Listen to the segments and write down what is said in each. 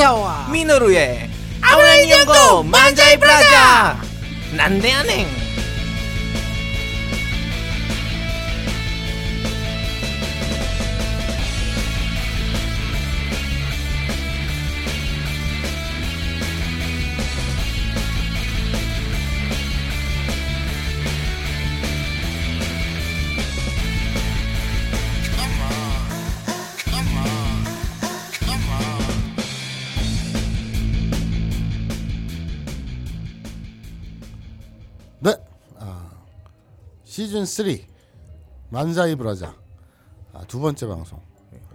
마사와 미노루의 아브라인 연구 만자이 브라자. 난데아냉 시즌 3 만사이 브라자 아, 두 번째 방송을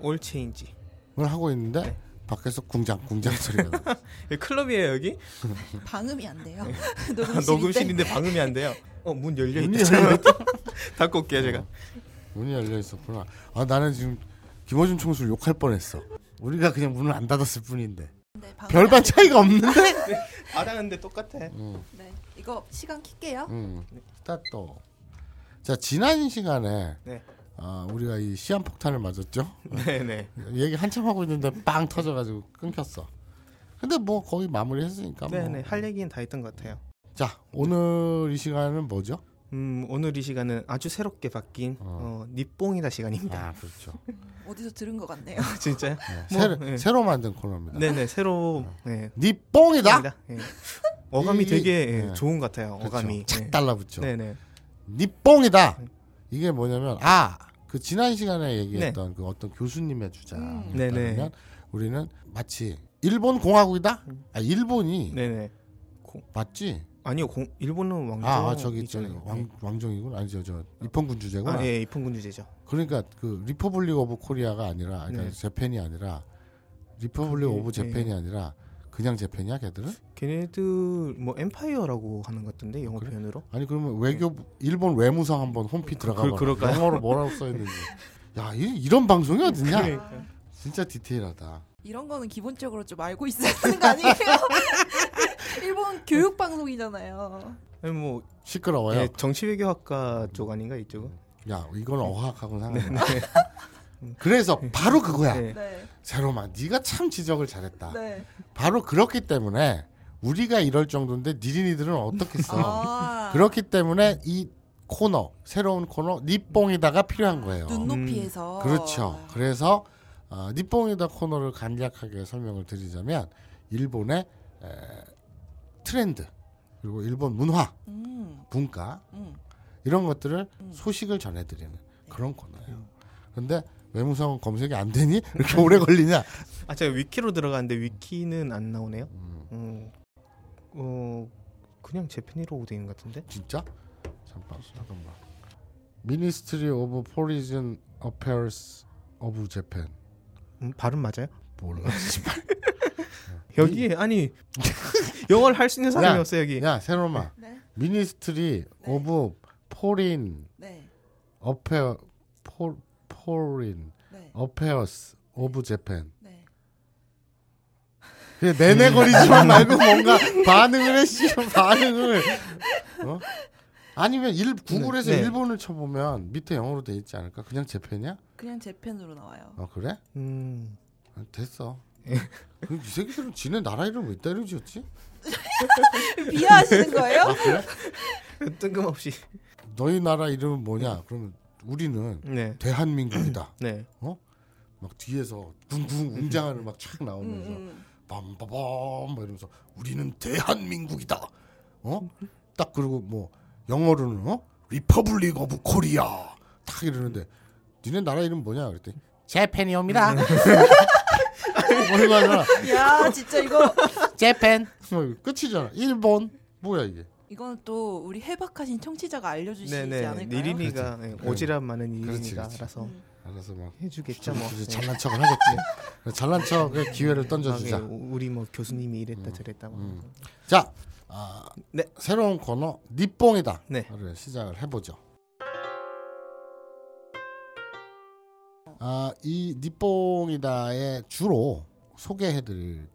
올 체인지 하고 있는데 네. 밖에서 궁장 궁장 소리가 나. 클럽이에요 여기 방음이 안 돼요. 아, 녹음실인데. 녹음실인데 방음이 안 돼요 어문 열려 있다 닫고 올게요 제가 문이 열려 있었구나. 아 나는 지금 김호준 총수를 욕할 뻔했어. 우리가 그냥 문을 안 닫았을 뿐인데 네, 별반. 차이가 없는데. 닫았는데 똑같아 음, 네, 이거 시간 킬게요. 음. 스타트. 자 지난 시간에 네. 아, 우리가 이 시한 폭탄을 맞았죠. 네네 얘기 한참 하고 있는데 빵 터져가지고 끊겼어. 근데 뭐 거의 마무리했으니까. 뭐. 네네 할 얘기는 다 했던 것 같아요 자 오늘 이 시간은 뭐죠? 음 오늘 이 시간은 아주 새롭게 바뀐 어, 니뽕이다 시간입니다 아 그렇죠. 어디서 들은 것 같네요. 진짜요? 네, 뭐, 새로, 네. 새로 만든 코너입니다. 네네 새로 네. 니 뽕이다. 예. 어감이 이- 되게 예, 네. 좋은 것 같아요. 그렇죠. 어감이. 착 네. 달라붙죠. 네네. 닛뽕이다. 이게 뭐냐면 아 그 지난 시간에 얘기했던 그 어떤 교수님의 주장에 음. 네네. 우리는 마치 일본 공화국이다. 아 일본이 네네. 맞지? 아니요, 공, 일본은 왕정. 아, 아, 저기 저 있잖아요. 왕 왕정이군 아니죠 저 입헌군주제구나. 아, 예, 입헌군주제죠. 그러니까 그 Republic of Korea가 아니라 그러니까 네. Japan이 아니라 Republic 그게, of Japan이 아니라 그냥 Japan이야 걔들은? 걔네들 뭐 empire라고 하는 것 같은데 영어 그래? 표현으로. 아니 그러면 외교 일본 외무성 한번 홈피 들어가 봐. 그-? 영어로 뭐라고 써 있는지. 야 이, 이런 방송이 어딨냐? 그러니까. 진짜 디테일하다. 이런 거는 기본적으로 좀 알고 있어야 하는 거 아니에요? 일본 교육 방송이잖아요. 아니 뭐 시끄러워요. 예, 정치외교학과 쪽 아닌가 이쪽은? 야 이건 어학하고는 네, 상관없네. 그래서 바로 그거야. 네. 네, 세로마 네가 참 지적을 잘했다. 네. 바로 그렇기 때문에 우리가 이럴 정도인데 니린이들은 어떻겠어. 아, 그렇기 때문에 이 코너 새로운 코너 니뽕이다가 필요한 거예요. 눈높이에서. 그렇죠. 그래서 어, 니뽕이다 코너를 간략하게 설명을 드리자면 일본의 에, 트렌드 그리고 일본 문화, 음, 문화 음. 이런 것들을 음. 소식을 전해드리는 그런 코너예요. 그런데 외무성 검색이 안 되니 이렇게 오래 걸리냐? 아 제가 위키로 들어갔는데 위키는 안 나오네요. 음, 음, 어 그냥 있는 것 같은데. 진짜? 잠깐 잠깐만. Ministry of Foreign Affairs of Japan 음, 발음 맞아요? 몰라. 씨발. 여기 아니 영어를 할 수 있는 사람이 야, 없어 여기. 야 세로마 네, Ministry of Foreign 네, Affair Fo- Foreign 네, Affairs of Japan 네. 그냥 네네거리지만 말고 뭔가 반응을 해 씨, 반응을 어? 아니면 일 구글에서 네. 일본을 쳐보면 밑에 영어로 돼 있지 않을까? 그냥 Japan이야? 그냥 Japan으로 나와요. 어 그래? 음, 아, 됐어. 그럼 이 새끼들은 지네 나라 이름 왜 때려 지었지? 비하하시는 거예요? 아 그래? 뜬금없이. 너희 나라 이름은 뭐냐? 그러면 우리는 네, 대한민국이다. 네. 막 뒤에서 둥둥 웅장한 음악 착 음, 나오면서 음. 빰빠밤 막 이러면서 우리는 대한민국이다. 어? 딱 그리고 뭐 영어로는 어? Republic of Korea 딱 이러는데 니네 나라 이름 뭐냐 그랬더니 Japan이옵니다. 뭐 이거 하잖아. 야, 진짜 이거 재팬. 어, 끝이잖아. 일본. 뭐야 이게? 이거는 또 우리 해박하신 청취자가 알려주시지 네네. 않을까요? 니린이가 네, 오지랖 많은 그렇지, 니린이가 그렇지. 알아서 음. 알아서 막 해주겠죠 뭐. 네. 잘난 척을 하겠지. 잘난 척의 기회를 던져주자. 아, 예, 우리 뭐 교수님이 이랬다 저랬다. 뭐. 음. 자, 아, 네. 새로운 코너 니뽕이다. 네. 를 시작을 해보죠. 아, 이 니뽕이다의 주로 소개해드릴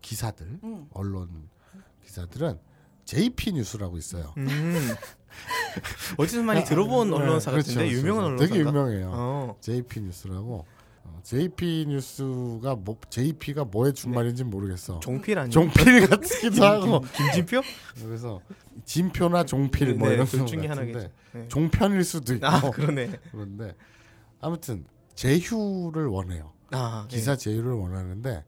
기사들, 음. 언론 기사들은 JP 뉴스라고 있어요. 음. 어디서 많이 들어본 네, 언론사 그렇죠, 같은데 그렇죠. 유명한 언론사. 되게 유명해요. 어. JP 뉴스라고 어, JP 뉴스가 뭐 JP가 뭐의 준말인지 모르겠어. 종필 아니에요? 종필 같기도 하고 김, 김진표? 그래서 진표나 종필 뭐 네, 이런 둘거 중에 하나겠죠. 네. 종편일 수도 있고 아 그러네. 그런데 아무튼 제휴를 원해요. 아 기사 예. 제휴를 원하는데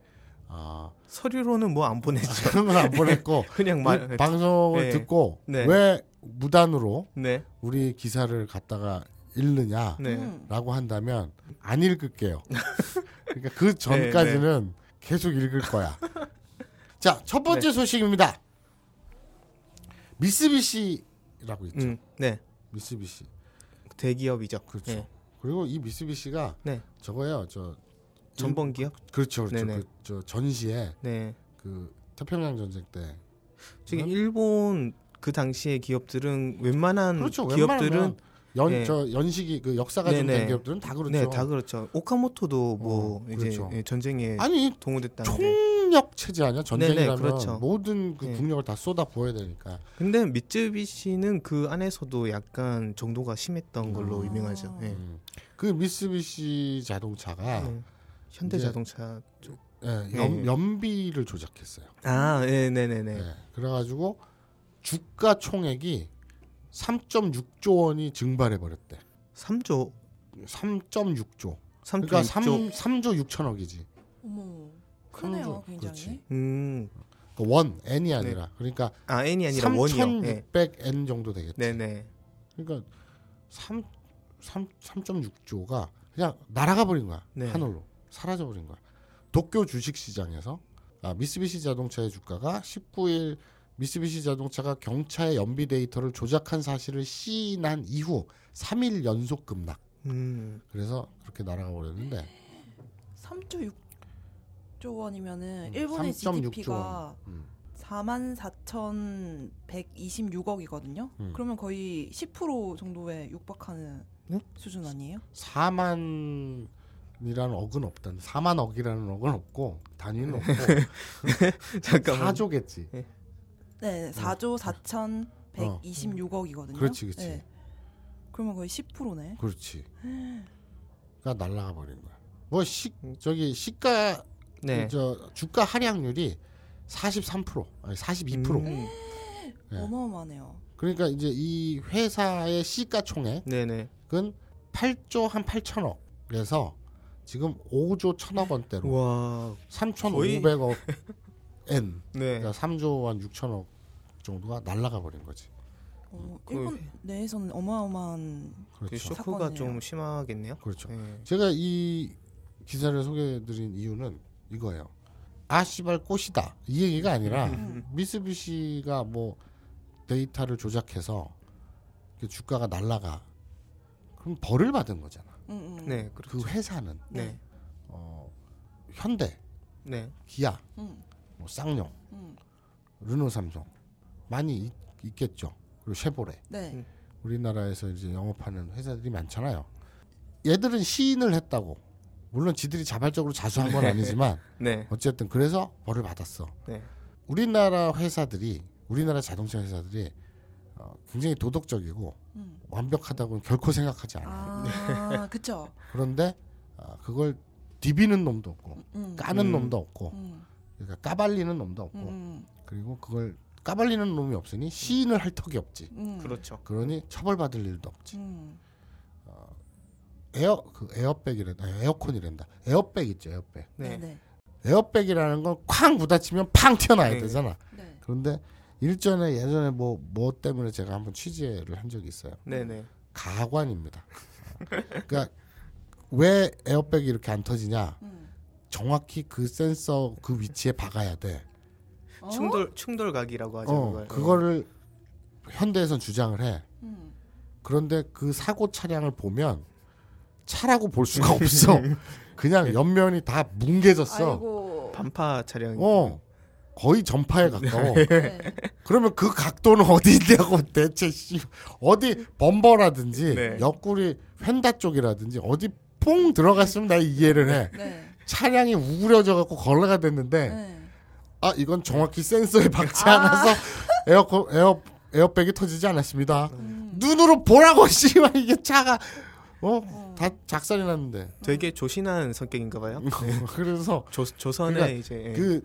아 서류로는 뭐 안 보내죠. 그런 건 안 보냈고 그냥 말. 이 방송을 네. 듣고 네. 왜 무단으로 네. 우리 기사를 갖다가 읽느냐라고 네. 음. 한다면 안 읽을게요. 그러니까 그 전까지는 계속 읽을 거야. 자, 첫 번째 네. 소식입니다. 미쓰비시라고 있죠. 음, 네. 미쓰비시. 대기업이죠. 그렇죠. 네. 그리고 이 미쓰비시가 네. 저거예요. 저 전범 기업? 그렇죠, 그렇죠. 그, 저 전시에 네. 그 태평양 전쟁 때 지금 음? 일본 그 당시의 기업들은 웬만한 그렇죠. 기업들은 웬만하면 연, 네. 저 연식이 그 역사가 좀. 된 기업들은 다 그렇죠. 네, 다 그렇죠. 오카모토도 뭐 어, 이제 그렇죠. 예, 전쟁에 아니 동원됐다는데. 총력 체제 아니야? 전쟁이라면 그렇죠. 모든 그 네. 국력을 다 쏟아 부어야 되니까. 근데 미쯔비시는 그 안에서도 약간 정도가 심했던 걸로 음. 유명하죠. 예. 음. 그 미쓰비시 자동차가 네. 현대 이제- 자동차 쪽. 예, 연, 네. 연비를 조작했어요. 아, 네, 네, 네, 네. 예, 그래가지고 주가 총액이 3.6조 원이 증발해 버렸대. 3조 3.6조. 3조 그러니까 6조. 3, 3조 6천억이지. 어머 크네요 삼조, 굉장히. 음. 원 n이 아니라 그러니까 아, N이 아니라 원이요. 네. 3,600n 정도 되겠지. 네, 네. 그러니까 3 3 3.6조가 그냥 날아가 버린 거야. 네. 하늘로 사라져 버린 거야. 도쿄 주식 시장에서 아, 미쓰비시 자동차의 주가가 19일 미쓰비시 자동차가 경차의 연비 데이터를 조작한 사실을 시인한 이후 3일 연속 급락. 음. 그래서 그렇게 날아가 버렸는데 3.6조 원이면은 음, 일본의 3.6조 GDP가 음. 44,126억이거든요. 음. 그러면 거의 10% 정도에 육박하는 네? 수준 아니에요? 4만 이라는 억은 없다. 4만 억이라는 억은 없고 단위는 없고 잠깐만. 4조겠지. 네, 4조 4,126억이거든요. 어. 그렇지, 그렇지. 네. 그러면 거의 10%네. 그렇지. 가 날아가 버린 거야. 뭐 시, 저기 시가 네. 저 주가 하락률이 43% 아니 42%. 음. 네. 어마어마하네요. 그러니까 이제 이 회사의 시가 총액은 네, 네. 8조 한 8천억에서 지금 5조 천억 원대로 와. 3,500억 엔 네. 그러니까 3조 한 6천억 정도가 날아가 버린 거지. 어, 그- 일본 내에서는 어마어마한 그 그렇죠. 쇼크가 사건이네요. 좀 심하겠네요. 그렇죠. 네. 제가 이 기사를 소개해드린 이유는 이거예요. 아 씨발 꽃이다 이 얘기가 아니라 음. 미쓰비시가 뭐 데이터를 조작해서 그 주가가 날라가 그럼 벌을 받은 거잖아. 음, 음. 네, 그렇죠. 그 회사는 네. 어, 현대, 네. 기아, 음, 뭐 쌍용, 음. 르노, 삼성 많이 있, 있겠죠. 그리고 쉐보레 네. 음. 우리나라에서 이제 영업하는 회사들이 많잖아요. 얘들은 시인을 했다고. 물론 지들이 자발적으로 자수한 건 아니지만 네. 어쨌든 그래서 벌을 받았어. 네. 우리나라 회사들이 우리나라 자동차 회사들이 어, 굉장히 도덕적이고 음. 완벽하다고는 결코 생각하지 않아요. 아, 그쵸. 그런데 어, 그걸 디비는 놈도 없고 음. 까는 음. 놈도 없고 음. 그러니까 까발리는 놈도 없고 음. 그리고 그걸 까발리는 놈이 없으니 시인을 할 턱이 없지. 음. 그렇죠. 그러니 처벌받을 일도 없지. 음. 에어 그 에어백이란다. 아니, 에어컨이란다. 에어백 있죠, 에어백. 네. 네. 네. 에어백이라는 건 쾅 부딪히면 팡 튀어나와야 네. 되잖아. 네. 그런데 일전에 예전에 뭐뭐 때문에 제가 한번 취재를 한 적이 있어요. 네, 네. 가관입니다. 그러니까 왜 에어백이 이렇게 안 터지냐? 음. 정확히 그 센서 그 위치에 박아야 돼. 어? 충돌 충돌각이라고 하죠. 어, 그걸. 그거를 현대에선 주장을 해. 음. 그런데 그 사고 차량을 보면 차라고 볼 수가 없어. 그냥 옆면이 다 뭉개졌어. 아이고. 반파 차량. 어. 거의 전파에 가까워. 네. 그러면 그 각도는 어디냐고 대체 씨 어디 범퍼라든지 네. 옆구리 휀다 쪽이라든지 어디 퐁 들어갔으면 나 이해를 해. 네. 차량이 우그려져 갖고 걸레가 됐는데 네. 아 이건 정확히 센서에 박지 아. 않아서 에어컨 에어 에어백이 터지지 않았습니다. 음. 눈으로 보라고 씨발 이게 차가 어? 어. 다 작살이 났는데. 되게 조신한 성격인가 봐요. 그래서 조, 조선에 그러니까 이제 예. 그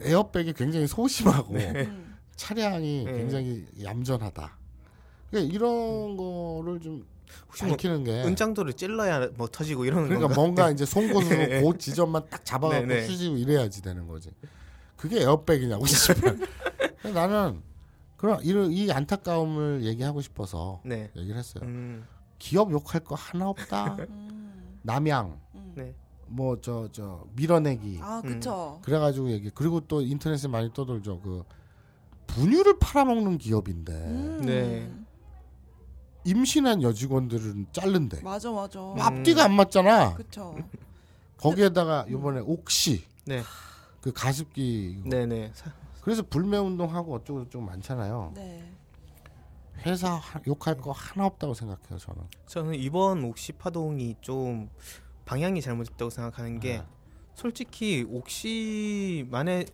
에어백이 굉장히 소심하고 음. 차량이 네. 굉장히 얌전하다. 그러니까 이런 거를 좀 혹시 뭐 밝히는 게 은장도를 찔러야 뭐 터지고 이러는 그러니까 건가? 뭔가 이제 송곳으로 네. 그 지점만 딱 잡아갖고 네, 네. 수지고 이래야지 되는 거지. 그게 에어백이냐고 씨발. 나는 그런 이런 이 안타까움을 얘기하고 싶어서 네. 얘기를 했어요. 음, 기업 욕할 거 하나 없다. 음. 남양 음. 네. 뭐저 저 밀어내기 아 그쵸. 그래가지고 얘기 그리고 또 인터넷에 많이 떠돌죠 그 분유를 팔아먹는 기업인데 음. 네. 임신한 여직원들은 자른대 맞아 맞아. 음. 앞뒤가 안 맞잖아 그쵸. 거기에다가 이번에 옥시 네. 그 가습기 이거. 네, 네. 사- 그래서 불매 운동하고 어쩌고 저쩌고 많잖아요 네. 회사 하- 욕할 거 하나 없다고 생각해요 저는 저는 이번 옥시 파동이 좀 방향이 잘못됐다고 생각하는 게 네. 솔직히 옥시만의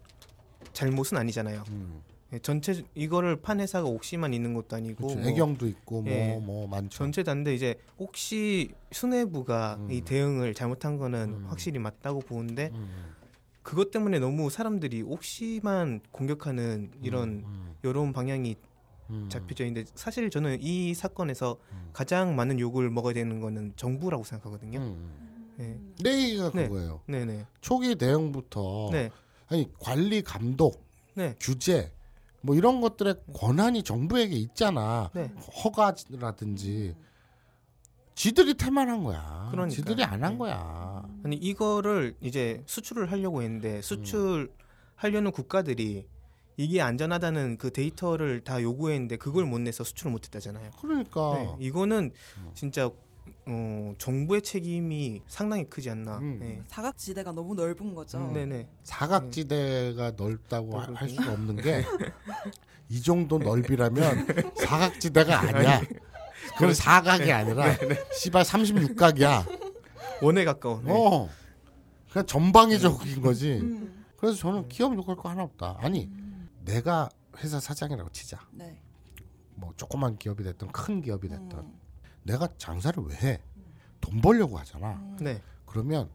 잘못은 아니잖아요. 음. 예, 전체 이거를 판 회사가 옥시만 있는 것도 아니고 그렇죠. 뭐 애경도 있고 뭐 예. 뭐 많죠 전체 다인데 이제 옥시 수뇌부가 음. 이 대응을 잘못한 거는 음. 확실히 맞다고 보는데 음, 그것 때문에 너무 사람들이 옥시만 공격하는 이런 음, 여론 방향이 음, 잡혀져 있는데 사실 저는 이 사건에서 음. 가장 많은 욕을 먹어야 되는 거는 정부라고 생각하거든요. 음. 네. 내 얘기가 네. 그거예요 네 네. 초기 대응부터 네. 아니 관리 감독 네. 규제 뭐 이런 것들의 권한이 정부에게 있잖아. 네. 허가라든지 지들이 태만한 거야. 그러니까요. 지들이 안한 네. 거야. 아니 이거를 이제 수출을 하려고 했는데 수출 하려는 국가들이 이게 안전하다는 그 데이터를 다 요구했는데 그걸 못 내서 수출을 못 했다잖아요. 그러니까 네, 이거는 음. 진짜 어, 정부의 책임이 상당히 크지 않나. 음. 네. 사각지대가 너무 넓은 거죠. 음. 네네. 사각지대가 넓다고 하- 넓고. 할 수가 없는 게 이 정도 넓이라면 사각지대가 아니야. 그건 사각이 아니라 씨발 36각이야. 원에 가까운. 네. 어. 그냥 전방위적인 거지. 음. 그래서 저는 기업 욕할 거 하나 없다. 아니 음. 내가 회사 사장이라고 치자. 네. 뭐 조그만 기업이 됐든 큰 기업이 됐든 음. 내가 장사를 왜 해? 돈 벌려고 하잖아. 음. 네. 그러면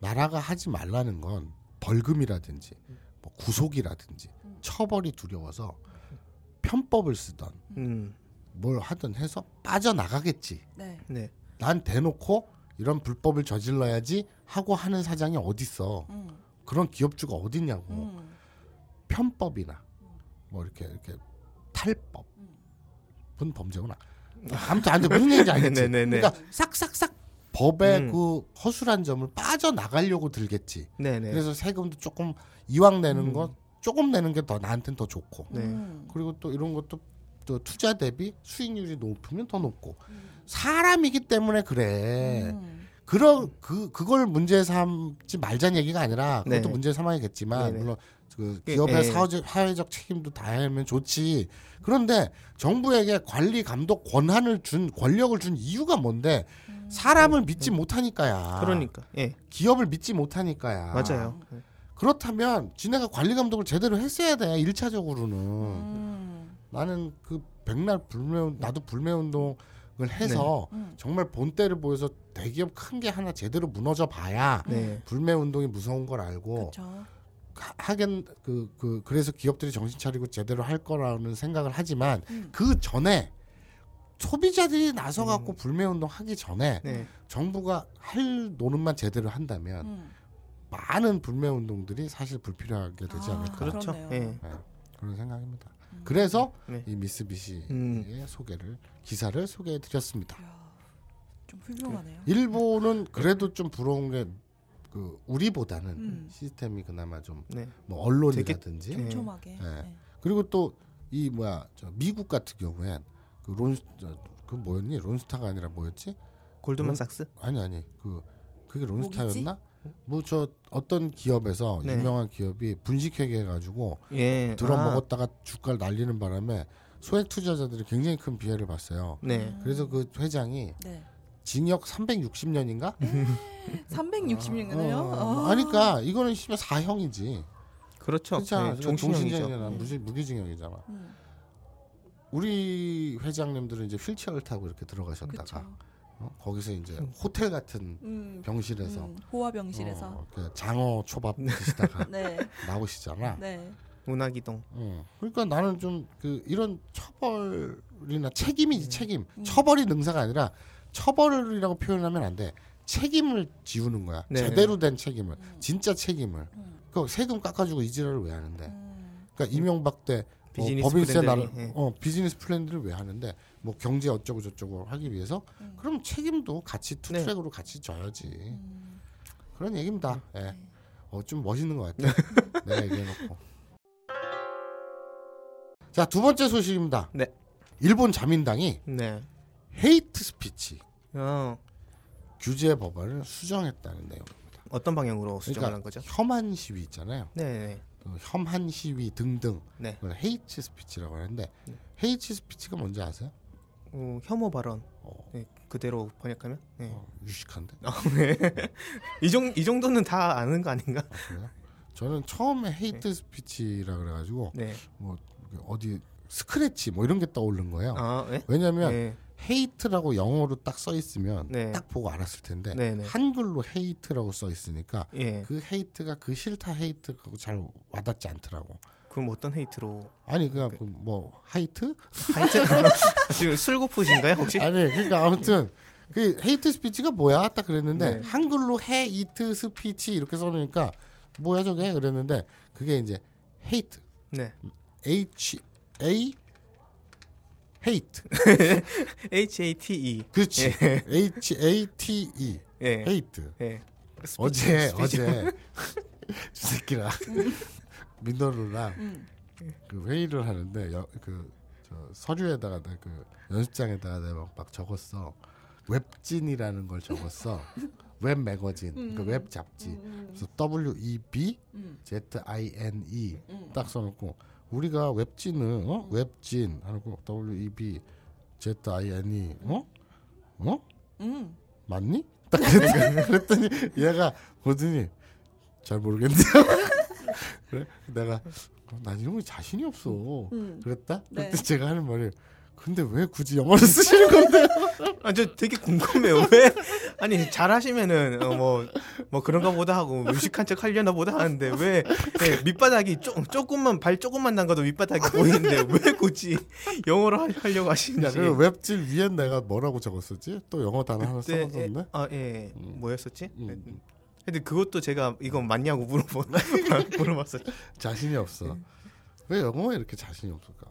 나라가 하지 말라는 건 벌금이라든지 뭐 구속이라든지 음. 처벌이 두려워서 편법을 쓰던 음. 뭘 하든 해서 빠져나가겠지. 네. 네. 난 대놓고 이런 불법을 저질러야지 하고 하는 사장이 어딨어. 음. 그런 기업주가 어딨냐고. 음. 편법이나 뭐 이렇게 이렇게 탈법 음. 분 범죄구나. 아무튼 안 돼 무슨 얘기인지 알겠지. 네네네. 그러니까 싹싹싹 법의 음. 그 허술한 점을 빠져나가려고 들겠지. 네네. 그래서 세금도 조금 이왕 내는 음. 거 조금 내는 게 더 나한테는 더 좋고. 네. 음. 그리고 또 이런 것도 또 투자 대비 수익률이 높으면 더 높고. 음. 사람이기 때문에 그래. 음. 그런 그 그걸 문제 삼지 말자는 얘기가 아니라 그것도 네. 문제 삼아야겠지만 네네. 물론 그 예, 기업의 예. 사회적, 사회적 책임도 다하면 좋지. 그런데 정부에게 관리 감독 권한을 준 권력을 준 이유가 뭔데 음. 사람을 믿지 못하니까야. 그러니까. 예. 기업을 믿지 못하니까야. 맞아요. 그렇다면 지네가 관리 감독을 제대로 했어야 돼. 일차적으로는 음. 나는 그 백날 불매 나도 불매 운동을 해서 음. 정말 본때를 보여서 대기업 큰 게 하나 제대로 무너져 봐야 네. 불매 운동이 무서운 걸 알고 그렇죠. 하- 하긴 그, 그 그래서 기업들이 정신 차리고 제대로 할 거라는 생각을 하지만 음. 그 전에 소비자들이 나서 갖고 음. 불매 운동 하기 전에 네. 정부가 할 노릇만 제대로 한다면 음. 많은 불매 운동들이 사실 불필요하게 되지 아, 않을까 그렇죠. 그렇네요. 예. 네, 그런 생각입니다. 음. 그래서 네. 이 미쓰비시의 음. 소개를 기사를 소개해 드렸습니다. 좀 훌륭하네요. 일본은 그래도 좀 부러운 게 그 우리보다는 음. 시스템이 그나마 좀 네. 뭐 언론이라든지 되게- 촘촘하게. 네. 네. 그리고 또 이 뭐야 저 미국 같은 경우엔 그 론 그 뭐였니 론스타가 아니라 뭐였지 골드만삭스? 아니 아니 그 그게? 론스타였나 뭐 저 어떤 기업에서 네. 유명한 기업이 분식회계 해가지고 예. 들어 아, 먹었다가 주가를 날리는 바람에 소액 투자자들이 굉장히 큰 피해를 봤어요. 네. 음. 그래서 그 회장이 네. 징역 360년인가? 360년이네요. 어, 아니까 이거는 씨발 사형이지. 그렇죠. 그렇잖아. 네, 종신형이잖아. 네. 무기 무기징역이잖아. 음. 우리 회장님들은 이제 휠체어를 타고 이렇게 들어가셨다가. 어? 거기서 이제 호텔 같은 음, 병실에서 음, 호화 병실에서. 어, 그 장어 초밥 드시다가 네. 나오시잖아. 네. 문화기동. 어. 그러니까 나는 좀 그 이런 처벌이나 책임이지 책임. 음. 처벌이 능사가 아니라 처벌이라고 표현하면 안 돼. 책임을 지우는 거야. 네. 제대로 된 책임을. 음. 진짜 책임을. 음. 그 세금 깎아주고 이 지랄을 왜 하는데? 음. 그러니까 이명박 때 어, 비즈니스 법인세 나라 예. 어, business friendly를 왜 하는데 뭐 경제 어쩌고 저쩌고 하기 위해서 음. 그럼 책임도 같이 네. two-track으로 같이 져야지 음. 그런 얘기입니다. 예. 네. 어, 좀 멋있는 것 같아. 내가 얘기해놓고. 자, 두 번째 소식입니다. 네. 일본 자민당이 네. hate speech 어, 규제 법안을 수정했다는 내용입니다. 어떤 방향으로 수정을 그러니까 한 거죠? 혐한 시위 있잖아요. 네. 네. 그 혐한 시위 등등 네. hate speech라고 하는데 네. hate speech가 뭔지 아세요? 어, 혐오 발언. 어, 네, 그대로 번역하면. 네. 어, 유식한데. 아, 네. 이, 정, 이 정도는 다 아는 거 아닌가? 아? 저는 처음에 hate speech라 그래가지고 네. 뭐 어디 스크래치 뭐 이런 게 떠오른 거예요. 아, 네? 왜냐하면 네. hate라고 영어로 딱 써 있으면 네. 딱 보고 알았을 텐데 네, 네. 한글로 hate라고 써 있으니까 예. 그 hate가 그 싫다 hate하고 잘 와닿지 않더라고. 그럼 어떤 hate로? 아니 그냥 그 뭐 하이트? 하이트? 지금 술 고프신가요 혹시? 아니 그러니까 아무튼 그 hate speech가 뭐야 딱 그랬는데 네. 한글로 hate speech 이렇게 써놓으니까 뭐야 저게 그랬는데 그게 이제 hate 네. H A hate H A T E. 그렇지 H A T E 예. hate 예. 어제 스피치. 어제 저 새끼랑 민노루랑 음. 그 회의를 하는데 여, 그, 저 서류에다가 그 연습장에다가 내가 막, 막 적었어 웹진이라는 걸 적었어 웹 매거진 그 음. 웹 잡지 음. 그래서 W E B 음. Z I N E 음. 딱 써놓고 우리가 웹진을 어 웹진 하고 W E B Z I N E 어 어? 음. 맞니? 딱 그랬더니, 얘가 보더니 잘 모르겠네요. 그래? 내가 어, 난 이런 거 자신이 없어. 음. 그랬다? 네. 그때 제가 하는 말이 근데 왜 굳이 영어를 쓰시는 건데? 아, 저 되게 궁금해요. 왜? 아니, 잘하시면은, 어, 뭐, 뭐 그런가 보다 하고, 무식한 척 하려나 보다 하는데, 왜, 네, 밑바닥이 쪼, 조금만, 발 조금만 남가도 밑바닥이 보이는데, 왜 굳이 영어로 하, 하려고 야, 하시는지. 그 웹진 위엔 내가 뭐라고 적었었지? 또 영어 단어 하나 써놨었네? 예, 아, 예. 음. 뭐였었지? 음. 근데 그것도 제가 이건 맞냐고 물어보, 물어봤었죠. 자신이 없어. 네. 왜 영어에 이렇게 자신이 없을까?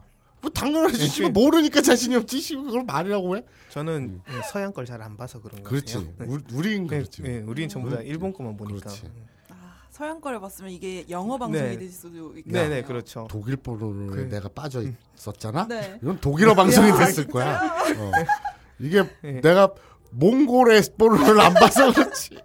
뭐 당연하지. 씨발 모르니까 자신이 없지. 씨발 그걸 말이라고 해? 저는 예, 서양 걸 잘 안 봐서 그런 음. 거예요. 그렇지. 우리, 우리는 그렇지. 예, 우리는 전부 다. 일본 거만 보니까. 그렇지. 아, 서양 거를 봤으면 이게 영어 방송이 네. 될 수도 있고. 네, 네, 그렇죠. 독일 포로에 그- 내가 빠져 있었잖아. 네. 이건 독일어 방송이 됐을 거야. 어. 이게 예. 내가 몽골의 포로를 안 봐서 그렇지.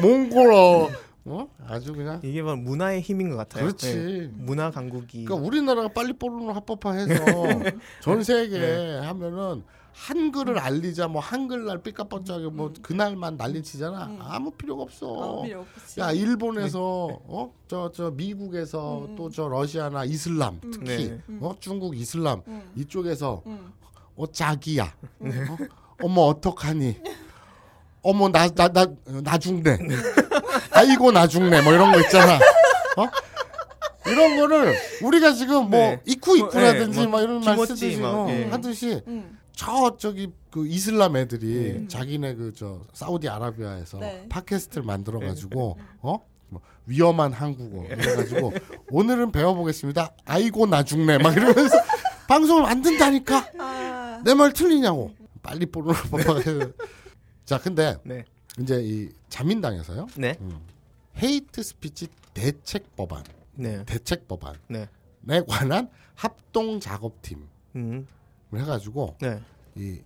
몽골어 어? 아주 그냥 이게 바로 문화의 힘인 것 같아요. 그렇지. 예, 문화 강국이. 그러니까 우리나라가 빨리 포로를 합법화해서 전 세계에 하면은 한글을 알리자 뭐 한글날 삐까뻔쩍하게 뭐 음. 그날만 난리치잖아. 음. 아무 필요가 없어. 아무 필요 없지. 야 일본에서 어저저 미국에서 음. 또저 러시아나 이슬람 음. 특히 네. 음. 어 중국 이슬람 음. 이쪽에서 음. 어 자기야 어? 어머 어떡하니 어머 나 나 나나 죽네 아이고 나 죽네 뭐 이런 거 있잖아 어 이런 거를 우리가 지금 뭐 네. 이쿠 이쿠라든지 네, 뭐 막 이런 말 쓰듯이 막, 어, 예. 하듯이 음. 저 저기 그 이슬람 애들이 음. 자기네 그 저 사우디 아라비아에서 네. 팟캐스트를 만들어 가지고 어? 뭐 위험한 한국어 이래 가지고 오늘은 배워 보겠습니다. 아이고 나 죽네 막 이러면서 방송을 만든다니까. 아. 내말 틀리냐고. 빨리 뽀로로 뽑아야 자, 근데 네. 이제 이 자민당에서요. 네. 음, hate speech 대책 법안, 네. 대책 법안에 네. 관한 합동 작업팀을 음. 해가지고 네. 이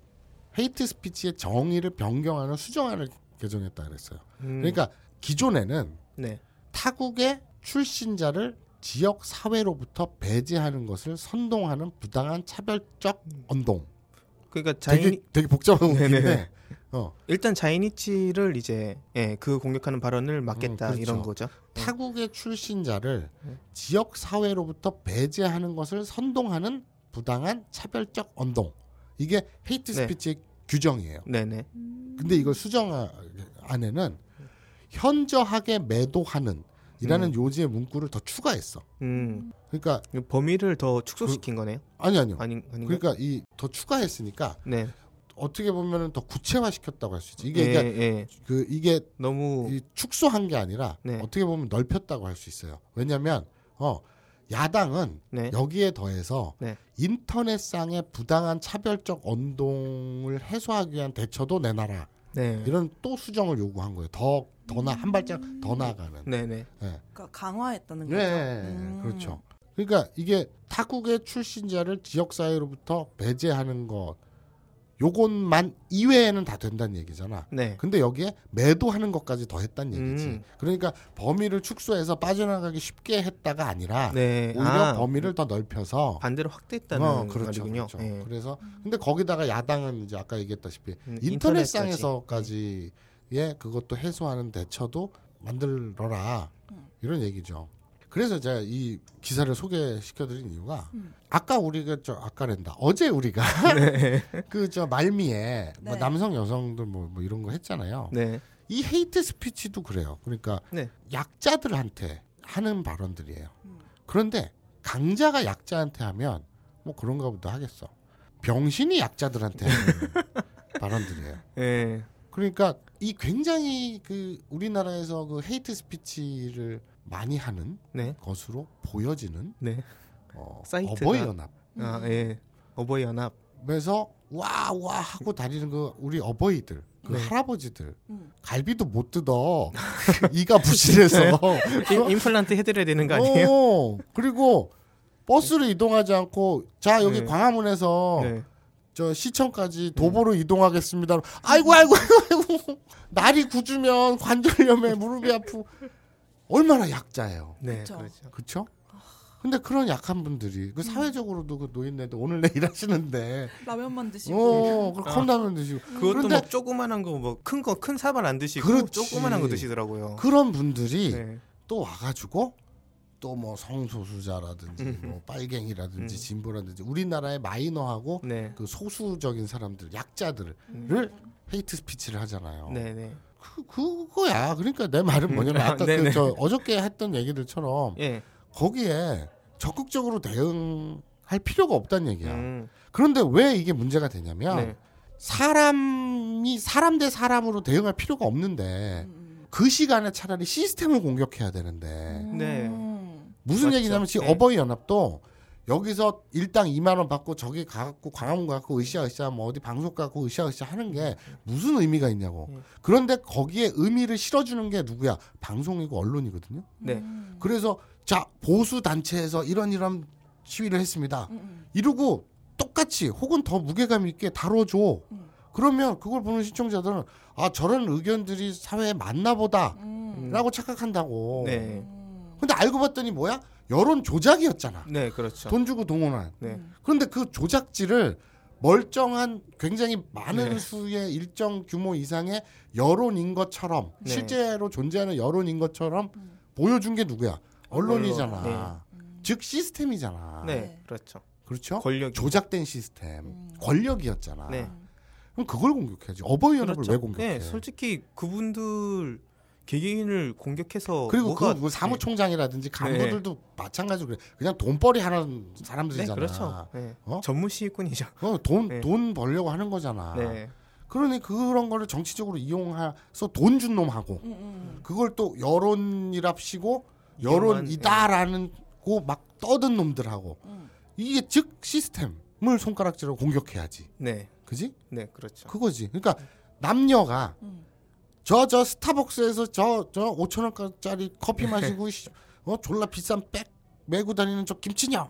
hate speech의 정의를 변경하는 수정안을 개정했다 그랬어요. 음. 그러니까 기존에는 네. 타국의 출신자를 지역 사회로부터 배제하는 것을 선동하는 부당한 차별적 언동. 그러니까 자인 되게 되게 복잡한. 문제인데, 어, 일단 자이니치를 이제 예, 그 공격하는 발언을 막겠다 음, 그렇죠. 이런 거죠. 타국의 출신자를 네. 지역 사회로부터 배제하는 것을 선동하는 부당한 차별적 언동. 이게 헤이트 네. 스피치의 규정이에요. 네네. 근데 이걸 수정 안에는 현저하게 매도하는 이라는 음. 요지의 문구를 더 추가했어. 음. 그러니까 범위를 더 축소시킨 거네요. 아니 아니요. 아니 아닌가? 그러니까 이 더 추가했으니까 네. 어떻게 보면은 더 구체화시켰다고 할 수 있지. 이게 예, 그러니까 예. 그 이게 너무 이 축소한 게 아니라 네. 어떻게 보면 넓혔다고 할 수 있어요. 왜냐하면 어 야당은 네. 여기에 더해서 네. 인터넷상의 부당한 차별적 언동을 해소하기 위한 대처도 내놔라. 네. 이런 또 수정을 요구한 거예요. 더 더나 한 발짝 더 나아가는. 네네. 예. 그러니까 강화했다는 거죠. 네, 음. 그렇죠. 그러니까 이게 타국의 출신자를 지역 사회로부터 배제하는 것 요것만 이외에는 다 된다는 얘기잖아. 네. 근데 여기에 매도하는 것까지 더 했다는 얘기지. 음. 그러니까 범위를 축소해서 빠져나가기 쉽게 했다가 아니라 네. 오히려 아, 범위를 더 넓혀서 반대로 확대했다는 어, 그렇죠, 말이군요. 그렇죠. 예. 그래서 근데 거기다가 야당은 이제 아까 얘기했다시피 음, 인터넷상에서까지의 그것도 해소하는 대처도 만들어라 음. 이런 얘기죠. 그래서 제가 이 기사를 소개시켜드린 이유가 음. 아까 우리가 저 아까랜다 어제 우리가 네. 그저 말미에 뭐 네. 남성 여성들 뭐, 뭐 이런 거 했잖아요. 네. 이 헤이트 스피치도 그래요. 그러니까 네. 약자들한테 하는 발언들이에요. 음. 그런데 강자가 약자한테 하면 뭐 그런가 보다 하겠어. 병신이 약자들한테 하는 발언들이에요. 예. 그러니까 이 굉장히 그 우리나라에서 그 hate speech를 많이 하는 네. 것으로 보여지는 네. 어, 사이트가- 어버이 연합에서 아, 예. 어버이 연합. 와와 하고 다니는 그 우리 어버이들 그 네. 할아버지들 음. 갈비도 못 뜯어 이가 부실해서 임- 임플란트 해드려야 되는 거 아니에요? 어, 그리고 버스를 이동하지 않고 자 여기 네. 광화문에서 네. 저 시청까지 도보로 이동하겠습니다. 아이고 아이고 아이고 아이고 날이 굳으면 관절염에 무릎이 아프고 얼마나 약자예요. 네. 그쵸. 그렇죠. 그렇죠? 근데 그런 약한 분들이 그 사회적으로도 그 노인네들 오늘 내일 하시는데 라면만 드시고 어, 그 컵라면 드시고 그것도 그런데 뭐 조그만한 거 뭐 큰 거 큰 사발 안 드시고 그렇지. 조그만한 거 드시더라고요. 그런 분들이 네. 또 와가지고 또 뭐 성소수자라든지 음. 뭐 빨갱이라든지 음. 진보라든지 우리나라의 마이너하고 네. 그 소수적인 사람들 약자들을 음. 헤이트 스피치를 하잖아요. 네, 네. 그 그거야. 그러니까 내 말은 뭐냐면 음, 아, 아까. 그 저 어저께 했던 얘기들처럼 예. 거기에 적극적으로 대응할 필요가 없다는 얘기야. 음. 그런데 왜 이게 문제가 되냐면 네. 사람이 사람 대 사람으로 대응할 필요가 없는데 음. 그 시간에 차라리 시스템을 공격해야 되는데 음. 네. 무슨 맞죠. 얘기냐면 지금 네. 어버이 연합도 여기서 일당 2만 원 받고 저기 가갖고 광화문 가갖고 으쌰 으쌰 뭐 어디 방송 가갖고 으쌰 으쌰 하는 게 무슨 의미가 있냐고. 음. 그런데 거기에 의미를 실어주는 게 누구야? 방송이고 언론이거든요. 네. 음. 그래서 자 보수 단체에서 이런 이런 시위를 했습니다. 음, 음. 이러고 똑같이 혹은 더 무게감 있게 다뤄줘. 음. 그러면 그걸 보는 시청자들은 아 저런 의견들이 사회에 맞나 보다라고 음. 착각한다고. 네. 음. 근데 알고 봤더니 뭐야? 여론 조작이었잖아. 네, 그렇죠. 돈 주고 동원한. 네. 음. 그런데 그 조작지를 멀쩡한 굉장히 많은 네. 수의 일정 규모 이상의 여론인 것처럼 네. 실제로 존재하는 여론인 것처럼 음. 보여준 게 누구야? 언론이잖아. 언론, 음. 즉 시스템이잖아. 네, 네. 그렇죠. 그렇죠? 권력 조작된 시스템, 음. 권력이었잖아. 네. 그럼 그걸 공격해야지. 어버이 연합을 그렇죠. 왜 공격해? 네, 솔직히 그분들 개개인을 공격해서 그리고 뭐가 그 사무총장이라든지 간부들도 마찬가지로 그래. 그냥 돈벌이 하는 네, 사람들이잖아. 그렇죠. 네. 어? 전문 시위꾼이죠. 어, 돈, 네. 돈 벌려고 하는 거잖아. 네. 그러니 그런 거를 정치적으로 이용해서 돈 준 놈하고 음, 음. 그걸 또 여론이랍시고 여론이다라는 고 막 떠든 놈들하고 음. 이게 즉 시스템을 손가락질로 공격해야지. 네. 그지? 네, 그렇죠. 그거지. 그러니까 남녀가 음. 저 저 스타벅스에서 저 저 5천 원짜리 커피 마시고 씨, 어 졸라 비싼 백 메고 다니는 저 김치녀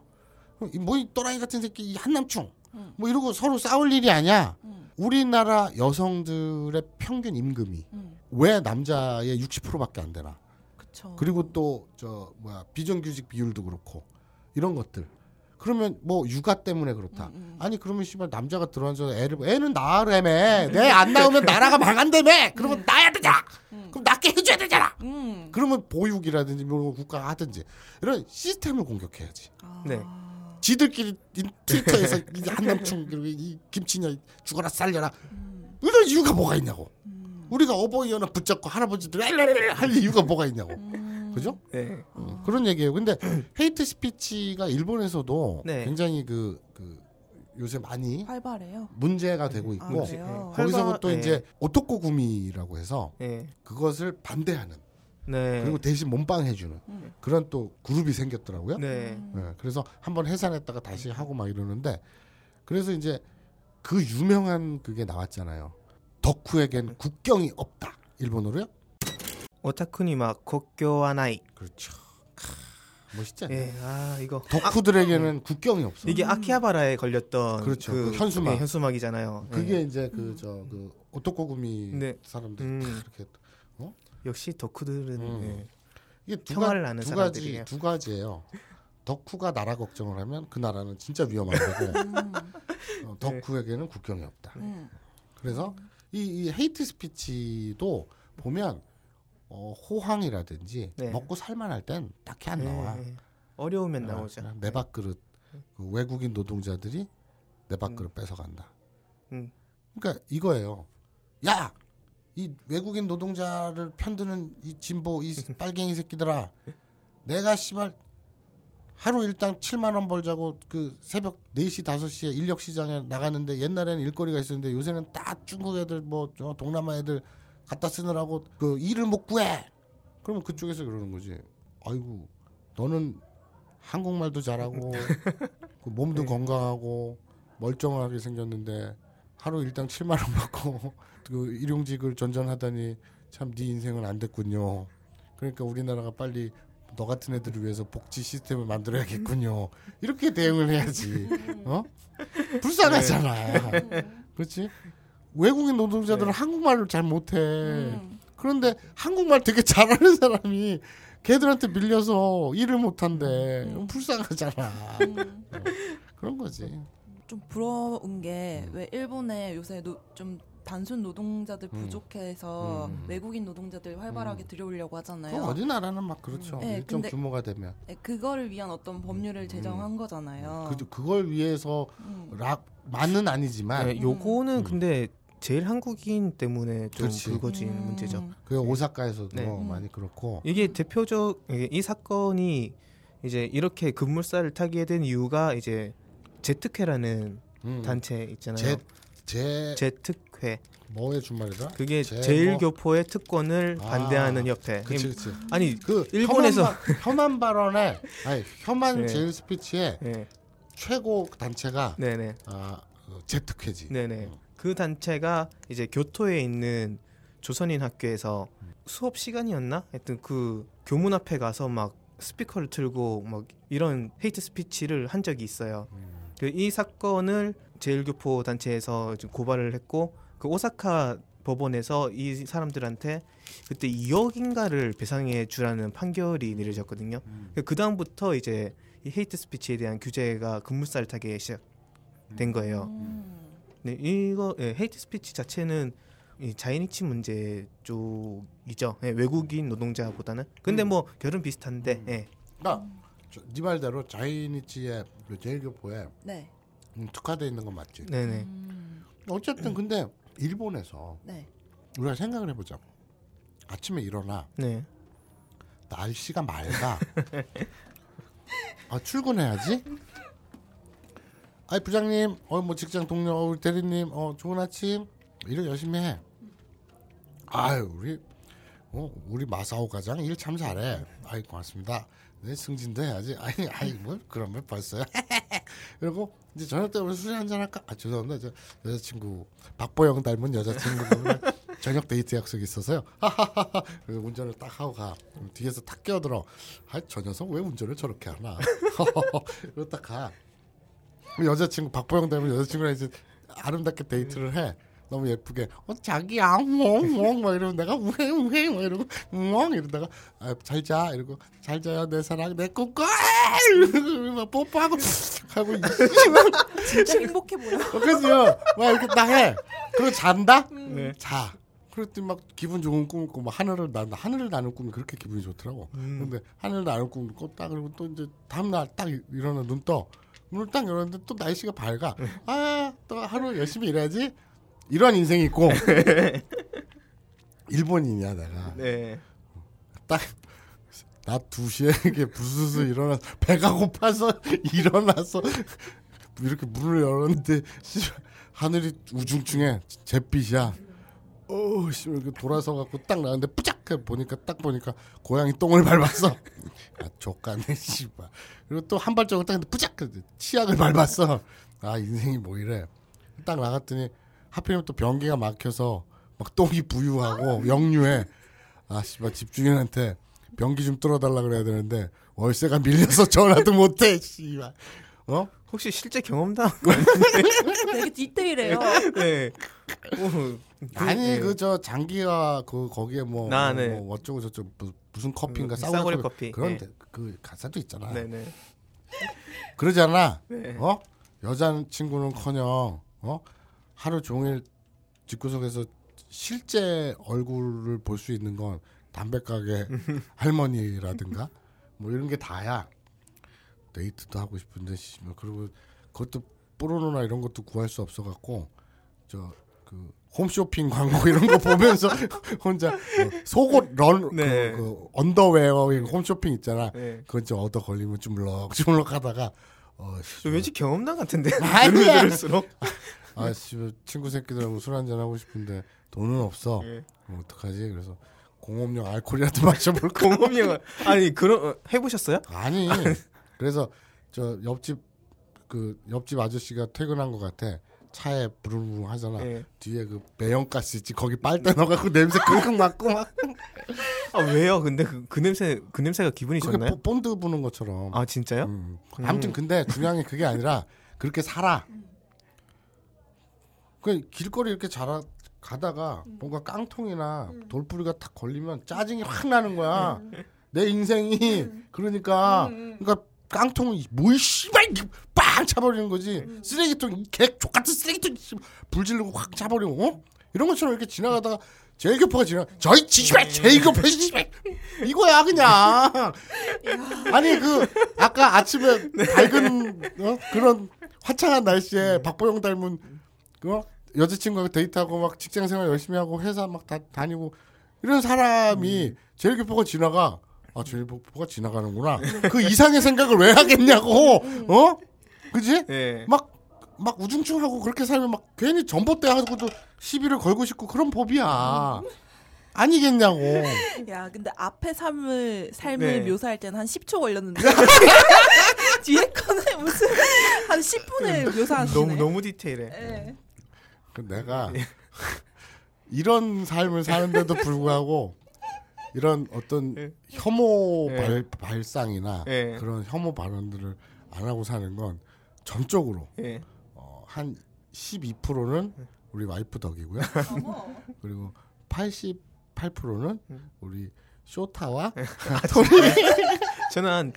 뭐이 또라이 같은 새끼 이 한남충 음. 뭐 이러고 서로 싸울 일이 아니야. 음. 우리나라 여성들의 평균 임금이 음. 왜 남자의 60%밖에 안 되나? 그쵸. 그리고 또 저 뭐야 비정규직 비율도 그렇고 이런 것들. 그러면 뭐 육아 때문에 그렇다. 음, 음. 아니 그러면 씨발 남자가 들어앉아서 애를 애는 낳으래며 내안 낳으면 나라가 망한다며. 그러면 낳아야 되잖아. 음. 그럼 낳게 해줘야 되잖아. 음. 그러면 보육이라든지 뭐 국가가 하든지 이런 시스템을 공격해야지. 아. 네. 지들끼리 인- 트위터에서 이 한남충 그리고 이 김치냐 죽어라 살려라 이런 이유가 뭐가 있냐고 우리가 어버이 연합 붙잡고 할아버지들 할 이유가 뭐가 있냐고 그죠? 네. 어, 그런 얘기예요. 근데 헤이트 스피치가 일본에서도 네. 굉장히 그, 그 요새 많이 활발해요. 문제가 되고 아, 있고 그래요? 거기서부터 활발- 이제 오토코 구미라고 해서 네. 그것을 반대하는 네. 그리고 대신 몸빵 해주는 음. 그런 또 그룹이 생겼더라고요. 네. 네, 그래서 한번 해산했다가 다시 하고 막 이러는데 그래서 이제 그 유명한 그게 나왔잖아요. 덕후에겐 국경이 없다. 일본어로요? 오타쿠니 막 국교와 나이. 그렇죠. 크, 멋있잖아요. 예. 아, 이거 덕후들에게는 국경이 없어. 이게 아키하바라에 걸렸던 그렇죠. 그 현수막. 예, 현수막이잖아요. 그게 예. 이제 그 저그 오토코구미 네. 사람들 음. 다 이렇게 역시 덕후들은 음. 예. 이게 두, 평화를 가, 아는 두 사람들이에요. 가지 두 가지예요. 덕후가 나라 걱정을 하면 그 나라는 진짜 위험한 거고 음. 어, 덕후에게는 국경이 없다. 음. 그래서 이, 이 헤이트 스피치도 보면 어, 호황이라든지 네. 먹고 살만할 땐 딱히 안 나와. 예, 예. 어려우면 어, 나오죠. 그냥 내 밥그릇 그 외국인 노동자들이 내 밥그릇 뺏어간다. 음. 그러니까 이거예요. 야, 이 외국인 노동자를 편드는 이 진보 이 빨갱이 새끼들아, 내가 씨발 하루 일당 7만 원 벌자고 그 새벽 4시 5시에 인력 시장에 나가는데 옛날에는 일거리가 있었는데 요새는 딱 중국 애들 뭐저 동남아 애들 갖다 쓰느라고 그 일을 못 구해. 그러면 그쪽에서 그러는 거지. 아이고, 너는 한국말도 잘하고 그 몸도 네. 건강하고 멀쩡하게 생겼는데 하루 일당 7만 원 받고 그 일용직을 전전하다니 참 네 인생은 안 됐군요. 그러니까 우리나라가 빨리 너 같은 애들을 위해서 복지 시스템을 만들어야겠군요. 이렇게 대응을 해야지. 어? 불쌍하잖아. 그렇지? 외국인 노동자들은 한국말을 잘 못해. 음. 그런데 한국말 되게 잘하는 사람이 걔들한테 밀려서 일을 못한대. 불쌍하잖아. 음. 그런 거지. 좀 부러운 게 음. 왜 일본에 요새 노, 좀 단순 노동자들 음. 부족해서 음. 외국인 노동자들 활발하게 들여오려고 그 하잖아요. 어디 나라는 막 그렇죠. 네, 일정 근데- 규모가 되면. 네, 그거를 위한 어떤 법률을 제정한 거잖아요. 그, 그걸 위해서 음. 락만은 아니지만 예, 요거는 음. 근데 제일 한국인 때문에 좀 그렇지. 불거진 음. 문제죠. 그 오사카에서도 네. 많이 그렇고 이게 대표적 이게 이 사건이 이제 이렇게 급물살을 타게 된 이유가 이제 재특회라는 음. 단체 있잖아요. 재, 재 재특회. 뭐의 준말이다? 그게 재 재일교포의 특권을 아, 반대하는 협회. 그치 그치. 아니 그 일본에서- 혐한, 바- 혐한 발언에 아니 혐한 네. hate speech의 예, 최고 단체가 네네, 아 어, 재특회지. 네네. 그 단체가 이제 교토에 있는 조선인 학교에서 음. 수업 시간이었나? 하여튼 그 교문 앞에 가서 막 스피커를 틀고 막 이런 hate speech를 한 적이 있어요. 음. 그이 사건을 재일교포 단체에서 고발을 했고 그 오사카 법원에서 이 사람들한테 그때 2억인가를 배상해 주라는 판결이 내려졌거든요. 음. 그 다음부터 이제 이 hate speech에 대한 규제가 급물살 타게 시작된 거예요. 음. 네, 이거 예, hate speech 자체는 이 자이니치 문제 쪽이죠. 예, 외국인 노동자보다는. 근데 음. 뭐 결은 비슷한데. 음. 예. 그러니까 저- 네 말대로 자이니치의 그 재일교포에 네. 음, 특화돼 있는 건 맞지. 네네. 음. 어쨌든 근데 일본에서 네. 우리가 생각을 해보자. 아침에 일어나 네. 날씨가 맑아. 아 출근해야지. 아이 부장님, 어 뭐 직장 동료, 어, 우리 대리님, 어 좋은 아침. 일 열심히 해. 아유 우리 어 우리 마사오 과장 일 참 잘해. 아이 고맙습니다. 네 승진도 해야지. 아이 아이 뭐 그러면 벌써요. 그리고 이제 저녁 때 우리 술 한잔 할까? 아 죄송합니다. 저 여자친구 박보영 닮은 여자친구랑 저녁 데이트 약속이 있어서요. 하하하하. 운전을 딱 하고 가. 뒤에서 탁 끼어들어. 아저 녀석 왜 운전을 저렇게 하나? 그리고 딱 가. 여자친구 박보영 닮은 여자친구랑 이제 아름답게 데이트를 해. 너무 예쁘게. 어 자기야 멍멍 막 이러면 내가 막 이러고 멍 이러다가 아, 잘자 이러고 잘 자요 내 사랑 내 꿈꿔 이러고 막 뽀뽀하고 하고 진짜 행복해 보여. 그죠 막 이렇게 딱해. 그리고 잔다? 네. 자. 그랬더니 막 기분 좋은 꿈을 꾸고 막 하늘을 나 하늘을 나는 꿈이 그렇게 기분이 좋더라고. 음. 근데 하늘을 나는 꿈을 꿨다 그리고 또 이제 다음날 딱 일어나 눈떠 문을 딱 열었는데 또 날씨가 밝아. 아, 또 하루 열심히 일해야지. 이런 인생이 있고. 일본인이야, 내가. 네. 딱, 나 2시에 이렇게 부스스 일어나서, 배가 고파서 일어나서, 이렇게 문을 열었는데, 씨, 하늘이 우중충해. 잿빛이야. 어우, 씨, 이렇게 돌아서 갖고 딱 나왔는데, 뿌작! 해 보니까, 딱 보니까, 고양이 똥을 밟았어. 아, 족가네, 씨발. 그리고 또 한 발짝을 딱 했는데! 해 치약을 밟았어. 아, 인생이 뭐 이래. 딱 나갔더니, 하필이면 또 변기가 막혀서, 막 똥이 부유하고, 역류해. 아, 씨발, 집주인한테 변기 좀 뚫어달라 그래야 되는데, 월세가 밀려서 전화도 못해, 씨발. 어? 혹시 실제 경험담? 되게 디테일해요. 네. 오, 아니 네. 그저 장기가 그 거기에 뭐, 아, 뭐, 네. 뭐 어쩌고 저쩌고 무- 무슨 커피인가 음, 싸구려, 커피, 커피. 그런 네. 데, 그 가사도 있잖아 네네. 그러잖아 네. 어 여자 친구는커녕 어 하루 종일 집구석에서 실제 얼굴을 볼 수 있는 건 담배 가게 할머니라든가 뭐 이런 게 다야 데이트도 하고 싶은데 씨, 뭐 그리고 그것도 포르노나 이런 것도 구할 수 없어 갖고 저 그 홈쇼핑 광고 이런 거 보면서 혼자 어, 속옷 런 네. 그, 그 언더웨어 홈쇼핑 있잖아 네. 그건 좀 얻어 걸리면 주물럭 주물럭 하다가 어 씨, 저 왠지 경험담 같은데. 아니야. 들을수록. 아 씨 친구 새끼들하고 술 한잔 하고 싶은데 돈은 없어 예. 그럼 어떡하지 그래서 공업용 알코올이라도 마셔볼까 공업영화. 아니 그런 어, 해보셨어요? 아니 그래서 저 옆집 그 옆집 아저씨가 퇴근한 것 같아 차에 부르릉 하잖아 예. 뒤에 그 매연가스 있지 거기 빨대 넣어갖고 냄새 끙끙 맡고 막 아 왜요? 근데 그, 그 냄새 그 냄새가 기분이 그게 좋나요? 보- 본드 부는 것처럼 아 진짜요? 음. 아무튼 근데 중요한 게 그게 아니라 그렇게 살아. 그 길거리 이렇게 자라 가다가 뭔가 깡통이나 돌뿌리가 탁 걸리면 짜증이 확 나는 거야. 내 인생이 그러니까 그러니까 깡통이 뭐이 씨발 빵 차버리는 거지. 쓰레기통 이개 족 같은 쓰레기통 씨, 불 지르고 확 차버리고 어? 이런 것처럼 이렇게 지나가다가 제일교포가 지나 저희 지시발 제일교포 씨발. 이거야 그냥. 아니 그 아까 아침에 밝은 어? 그런 화창한 날씨에 박보영 닮은 그 여자친구하고 데이트하고 막 직장생활 열심히 하고 회사 막 다, 다니고 이런 사람이 제일교포가 지나가 아 제일교포가 지나가는구나 그 이상의 생각을 왜 하겠냐고 어 그지 예. 막막 우중충하고 그렇게 살면 막 괜히 전봇대 하고도 시비를 걸고 싶고 그런 법이야 아니겠냐고 야, 근데 앞에 삶을 삶을 네. 묘사할 때는 한 10초 걸렸는데 뒤에 거는 무슨 한 10분을 묘사하시네. 너무 너무 디테일해. 예. 그 내가 이런 삶을 사는데도 불구하고 이런 어떤 예. 혐오 예. 발, 발상이나 예. 그런 혐오 발언들을 안 하고 사는 건 전적으로 예. 어, 한 12%는 우리 와이프 덕이고요. 어머. 그리고 88%는 음. 우리 쇼타와 저는 한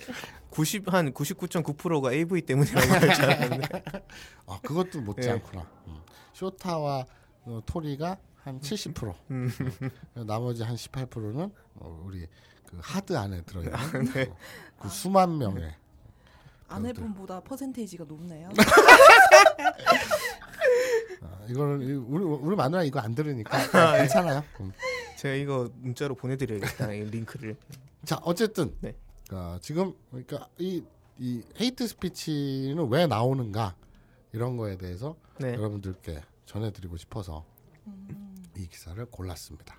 90, 한 99.9%가 AV 때문이라고 할줄 알았는데. 아 그것도 못지 예. 않구나. 음. 쇼타와 어, 토리가 한 70%. 음. 어, 나머지 한 18%는 어, 우리 그 하드 안에 들어 있는 아, 네. 어, 그 수만 명의 아내분보다 퍼센테이지가 높네요. 아, 이거는 이- 우리 우리 마누라 이거 안 들으니까 아, 예. 괜찮아요. 음. 제가 이거 문자로 보내드려야겠다. 이 링크를. 자 어쨌든 네. 어, 지금 그러니까 이, 이 헤이트 스피치는 왜 나오는가 이런 거에 대해서 네. 여러분들께 전해드리고 싶어서 이 기사를 골랐습니다.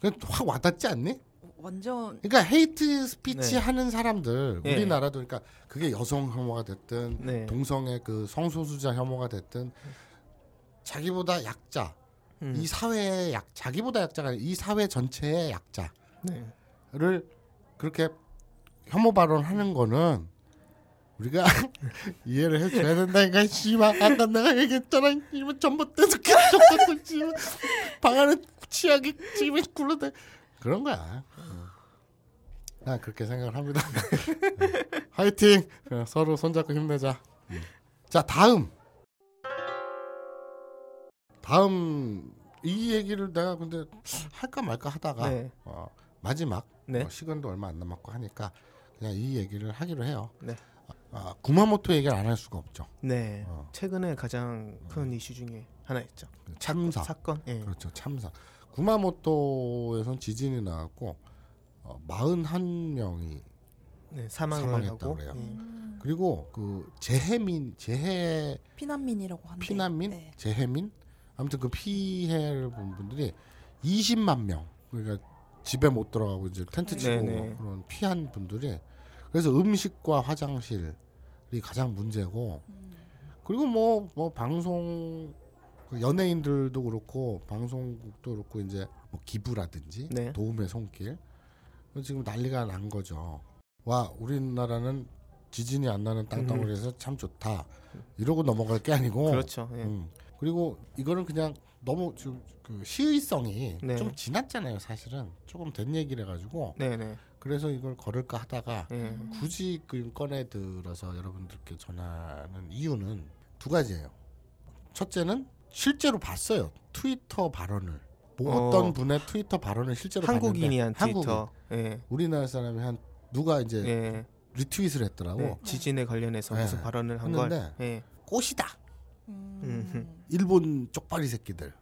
그확 와닿지 않니? 완전 그러니까 hate speech 네. 하는 사람들 예. 우리나라도 그러니까 그게 여성 혐오가 됐든 네. 동성의 그 성소수자 혐오가 됐든 자기보다 약자 음. 이 사회의 약 자기보다 약자가 아니라 이 사회 전체의 약자를 네. 그렇게 혐오 발언하는 거는 우리가 이해를 해줘야 된다니까 씨발 아까 내가 얘기했잖아 이번 전봇대도 계속 씨발 방 안에 치약이 지금 굴러다 그런 거야 어. 난 그렇게 생각을 합니다 네. 화이팅 서로 손잡고 힘내자 음. 자 다음 다음 이 얘기를 내가 근데 할까 말까 하다가 네. 어, 마지막 네. 어, 시간도 얼마 안 남았고 하니까 그냥 이 얘기를 하기로 해요. 네. 아, 구마모토 얘기를 안 할 수가 없죠. 네. 어. 최근에 가장 큰 이슈 중에 하나였죠. 그 참사. 사건. 예. 그렇죠. 참사. 구마모토에선 지진이 나왔고 어, 41명이 네, 사망을 사망했다고 하고. 그래요. 예. 음. 그리고 그 재해민 재해 피난민이라고 한대. 피난민 네. 재해민 아무튼 그 피해를 본 분들이 20만 명 그러니까 집에 못 들어가고 이제 텐트 치고 네네. 그런 피한 분들이 그래서 음식과 화장실이 가장 문제고 음. 그리고 뭐뭐 방송 그 연예인들도 그렇고 방송국도 그렇고 이제 뭐 기부라든지 네. 도움의 손길 지금 난리가 난 거죠. 와 우리나라는 지진이 안 나는 땅덩어리에서 참 좋다 이러고 넘어갈 게 아니고 그렇죠. 예. 음. 그리고 이거는 그냥 너무 좀그 시의성이 네. 좀 지났잖아요 사실은 조금 된 얘기를 해가지고 네, 네. 그래서 이걸 걸을까 하다가 예. 굳이 그 꺼내 들어서 여러분들께 전하는 이유는 두 가지예요. 첫째는 실제로 봤어요. 트위터 발언을. 뭐 어. 어떤 분의 트위터 발언을 실제로 한국인이 한 봤는데 트위터. 예. 우리나라 사람이 한 누가 이제 예. 리트윗을 했더라고. 네. 지진에 관련해서 네. 무슨 발언을 한 걸. 예. 꽃이다. 음. 일본 쪽발이 새끼들.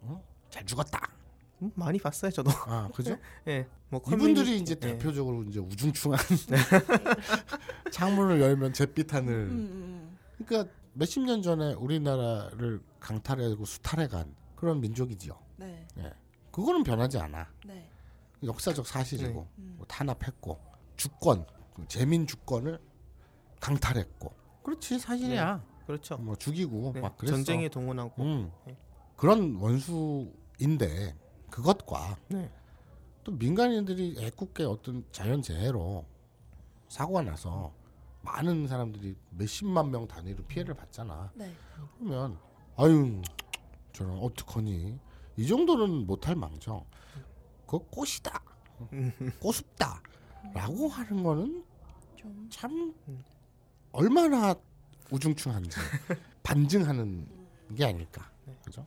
어? 잘 죽었다. 음, 많이 봤어요, 저도. 아 그죠? 예. 뭐 이분들이 이제 예. 대표적으로 이제 우중충한 창문을 열면 잿빛 하늘. 음, 음. 그러니까 몇십 년 전에 우리나라를 강탈하고 수탈해간 그런 민족이지요. 네. 그거는 변하지 않아. 네. 역사적 사실이고 음. 뭐 탄압했고 주권, 그 재민 주권을 강탈했고. 그렇지 사실이야. 그렇죠. 뭐 죽이고 네. 막 그랬어. 전쟁에 동원하고. 음. 네. 그런 원수인데 그것과 네. 또 민간인들이 애꿎게 어떤 자연재해로 사고가 나서 많은 사람들이 몇십만 명 단위로 피해를 받잖아. 네. 그러면 아유 저런 어떡하니 이 정도는 못할 망정 그거 꽃이다 꼬습다 라고 하는 거는 좀참 음. 얼마나 우중충한지 반증하는 게 아닐까 그죠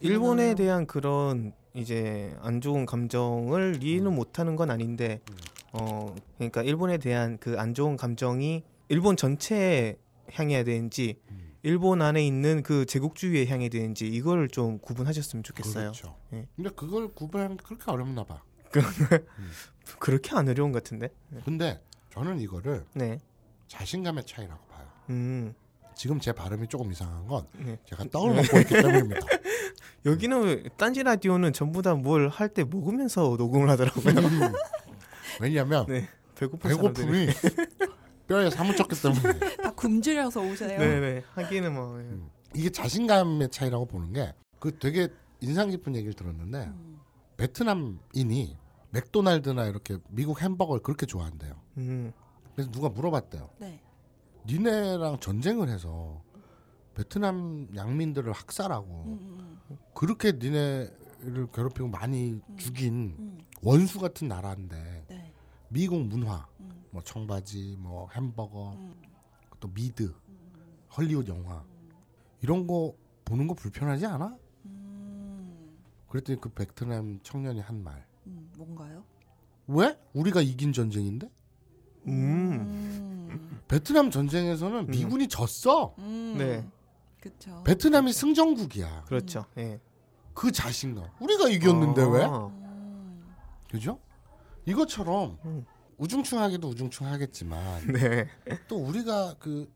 일본에 음. 대한 그런 이제 안 좋은 감정을 이해는 못하는 건 아닌데, 음. 어 그러니까 일본에 대한 그 안 좋은 감정이 일본 전체에 향해야 되는지, 음. 일본 안에 있는 그 제국주의에 향해야 되는지 이걸 좀 구분하셨으면 좋겠어요. 그렇죠 예. 근데 그걸 구분하는 게 그렇게 어렵나 봐 그렇게 안 어려운 것 같은데. 근데 저는 이거를 네. 자신감의 차이라고 봐요 음. 지금 제 발음이 조금 이상한 건 네. 제가 떡을 먹고 있기 때문입니다 여기는 딴지 라디오는 전부 다 뭘 할 때 먹으면서 녹음을 하더라고요. 왜냐하면 네. 배고픔이 뼈에 사무쳤기 때문에 다 굶주려서 오세요. 네네. 하기는 뭐. 예. 음. 이게 자신감의 차이라고 보는 게 그 되게 인상 깊은 얘기를 들었는데 음. 베트남인이 맥도날드나 이렇게 미국 햄버거를 그렇게 좋아한대요. 음. 그래서 누가 물어봤대요. 네. 니네랑 전쟁을 해서 베트남 양민들을 학살하고 음, 음, 그렇게 니네를 괴롭히고 많이 죽인 음. 원수 같은 나라인데 네. 미국 문화, 음, 뭐 청바지, 뭐 햄버거, 음, 또 미드, 음, 헐리우드 영화 이런 거 보는 거 불편하지 않아? 음, 그랬더니 그 베트남 청년이 한 말. 음, 뭔가요? 왜? 우리가 이긴 전쟁인데? 음. 음. 베트남 전쟁에서는 미군이 졌어. 음. 네. 그쵸. 베트남이 승전국이야. 그렇죠. 예. 그 자신감. 우리가 이겼는데 왜? 아. 음. 그죠? 이것처럼 음. 우중충하기도 우중충하겠지만 네. 또 우리가 그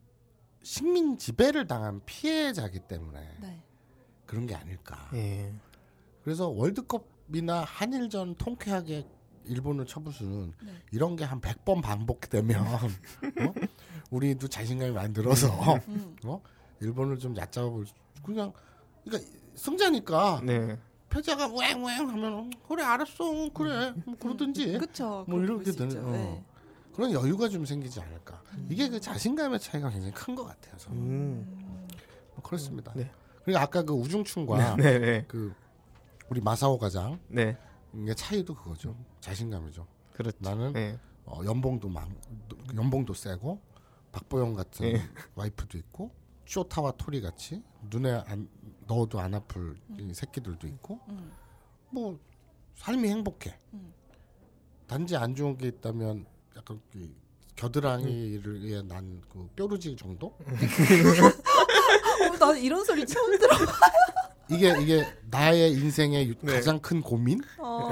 식민 지배를 당한 피해자기 때문에 네. 그런 게 아닐까. 예. 그래서 월드컵이나 한일전 통쾌하게 일본을 쳐부수는 네. 이런 게 한 100번 반복되면 어? 우리도 자신감이 많이 들어서 음. 어? 일본을 좀 얕잡아 볼 수, 그냥 그러니까 승자니까 네. 패자가 왱왱 하면 그래 알았어 그래 뭐 그러든지 그쵸. 뭐 이렇게 되는. 어. 네. 그런 여유가 좀 생기지 않을까 이게 그 자신감의 차이가 굉장히 큰 것 같아요 저는 음. 뭐 그렇습니다 네. 그리고 아까 그 우중충과 네. 네. 그 우리 마사오 과장의 네. 차이도 그거죠 자신감이죠 그렇죠. 나는 네. 어, 연봉도 많 연봉도 세고 박보영 같은 예. 와이프도 있고 쇼타와 토리 같이 눈에 안 넣어도 안 아플 이 새끼들도 있고 음. 뭐 삶이 행복해. 음. 단지 안 좋은 게 있다면 약간 그 겨드랑이를 난그 뾰루지 정도? 어, 나 이런 소리 처음 들어. 이게 이게 나의 인생의 유- 네. 가장 큰 고민? 어.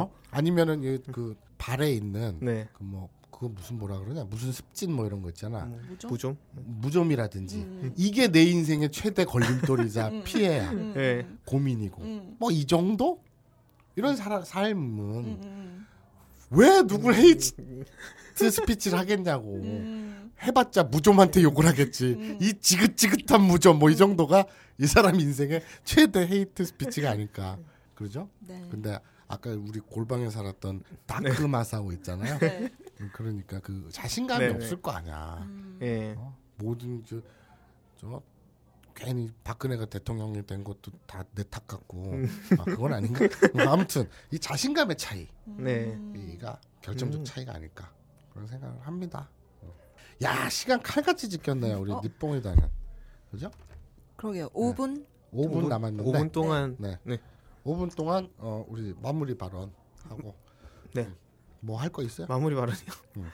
어? 아니면은 이그 발에 있는 네. 그뭐 그거 무슨 뭐라 그러냐 무슨 습진 뭐 이런 거 있잖아 뭐죠? 무좀. 무좀이라든지 음. 이게 내 인생의 최대 걸림돌이자 음. 피해야 음. 네. 고민이고 음. 뭐이 정도 이런 사, 삶은 음. 음. 왜 누굴 hate speech를 하겠냐고 음. 해봤자 무좀한테 욕을 하겠지 음. 이 지긋지긋한 무좀 뭐 이 정도가 이 사람 인생의 최대 hate speech가 아닐까 그러죠? 네. 근데 아까 우리 골방에 살았던 다크 마사오 있잖아요. 네. 음, 그러니까 그 자신감이 네, 네. 없을 거 아니야. 음. 예. 어? 모든 저, 저 괜히 박근혜가 대통령이 된 것도 다 내 탓 같고 음. 아, 그건 아닌가? 뭐 아무튼 이 자신감의 차이가 네. 음. 결정적 음. 차이가 아닐까 그런 생각을 합니다. 야 시간 칼같이 지켰네요 우리 어? 니뽕이다는 그죠? 그러게요. 5분? 5분, 남았는데 5분 동안 네. 네. 5분 동안 어, 우리 마무리 발언 하고 네. 뭐 할 거 있어요? 마무리 발언이요. 음.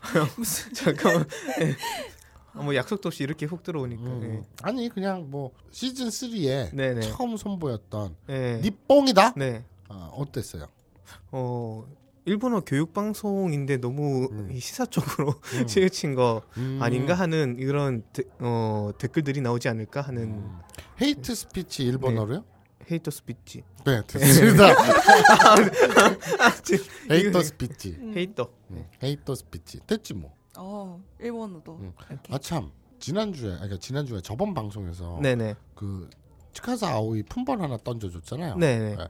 무슨 잠깐만. 예. 아, 뭐 약속도 없이 이렇게 훅 들어오니까. 음. 아니 그냥 뭐 시즌 3에 네, 네. 처음 선보였던 예. 네. 니뽕이다. 네. 아, 어땠어요? 어 일본어 교육 방송인데 너무 음. 이 시사 쪽으로 음. 치우친 거 음. 아닌가 하는 이런 데, 어, 댓글들이 나오지 않을까 하는 음. hate speech 일본어로요? ヘイトスピーチ. 네, 됐습니다. 지- ヘイトスピーチ. 음. ヘイト. 음, ヘイトスピーチ. 됐지 뭐. 어, 일본어도. 음. 이렇게. 아 참. 지난주에 아니 그러니까 지난주에 저번 방송에서 네네. 그 치카사 아오이 품번 하나 던져 줬잖아요. 네네. 네.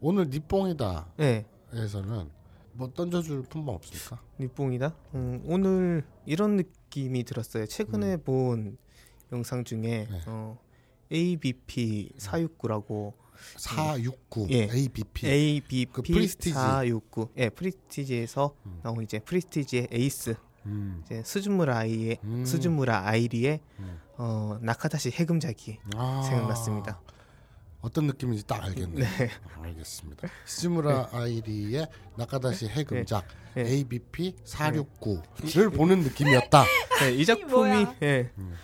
오늘 니뽕이다에서는 네. 뭐 던져 줄 품번 없습니까? 니뽕이다. 음, 오늘 이런 느낌이 들었어요. 최근에 본 영상 중에 음. 네. 어, ABP 469라고 469 예. ABP. ABP 그 프리스티지. 469. 예, 프리스티지에서 음. 나온 이제 프리스티지의 에이스 음. 이제 스즈무라 아이의 음. 스즈무라 아이리의 음. 어, 中出し 해금작이 아, 생각났습니다. 어떤 느낌인지 딱 알겠네. 네. 알겠습니다. 스즈무라 아이리의 中出し 해금작 네. ABP 469를 보는 느낌이었다. 네, 이 작품이? 예. 음.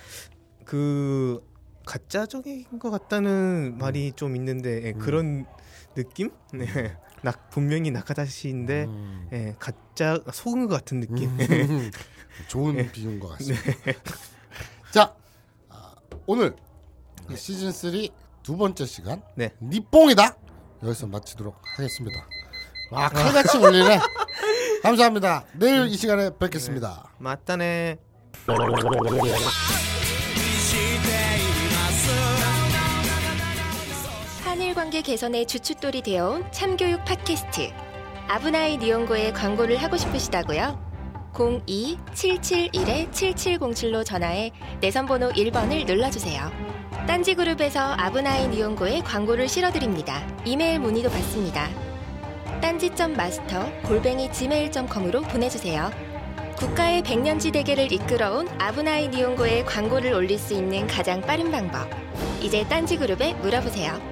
그 가짜적인 것 같다는 말이 좀 있는데 예, 음. 그런 느낌? 네. 나 분명히 나카다시인데 음. 예, 가짜 속은 것 같은 느낌. 음. 좋은 비유인 것 같습니다. 자, 아, 오늘 시즌 3 두 번째 시간 네. 니뽕이다 여기서 마치도록 하겠습니다. 아 칼같이 몰리네. 감사합니다. 내일 이 시간에 뵙겠습니다. 맞다네. 한일 관계 개선의 주춧돌이 되어온 참교육 팟캐스트 아브나이 니온고에 광고를 하고 싶으시다고요? 02-771-7707로 전화해 내선번호 1번을 눌러주세요. 딴지그룹에서 아브나이 니온고에 광고를 실어드립니다. 이메일 문의도 받습니다. 딴지.마스터 골뱅이 gmail.com으로 보내주세요. 국가의 백년지 대계를 이끌어온 아브나이 니온고에 광고를 올릴 수 있는 가장 빠른 방법. 이제 딴지그룹에 물어보세요.